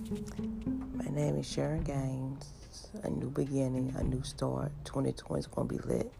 My name is Sharon Gaines. A new beginning, a new start. 2020 is going to be lit.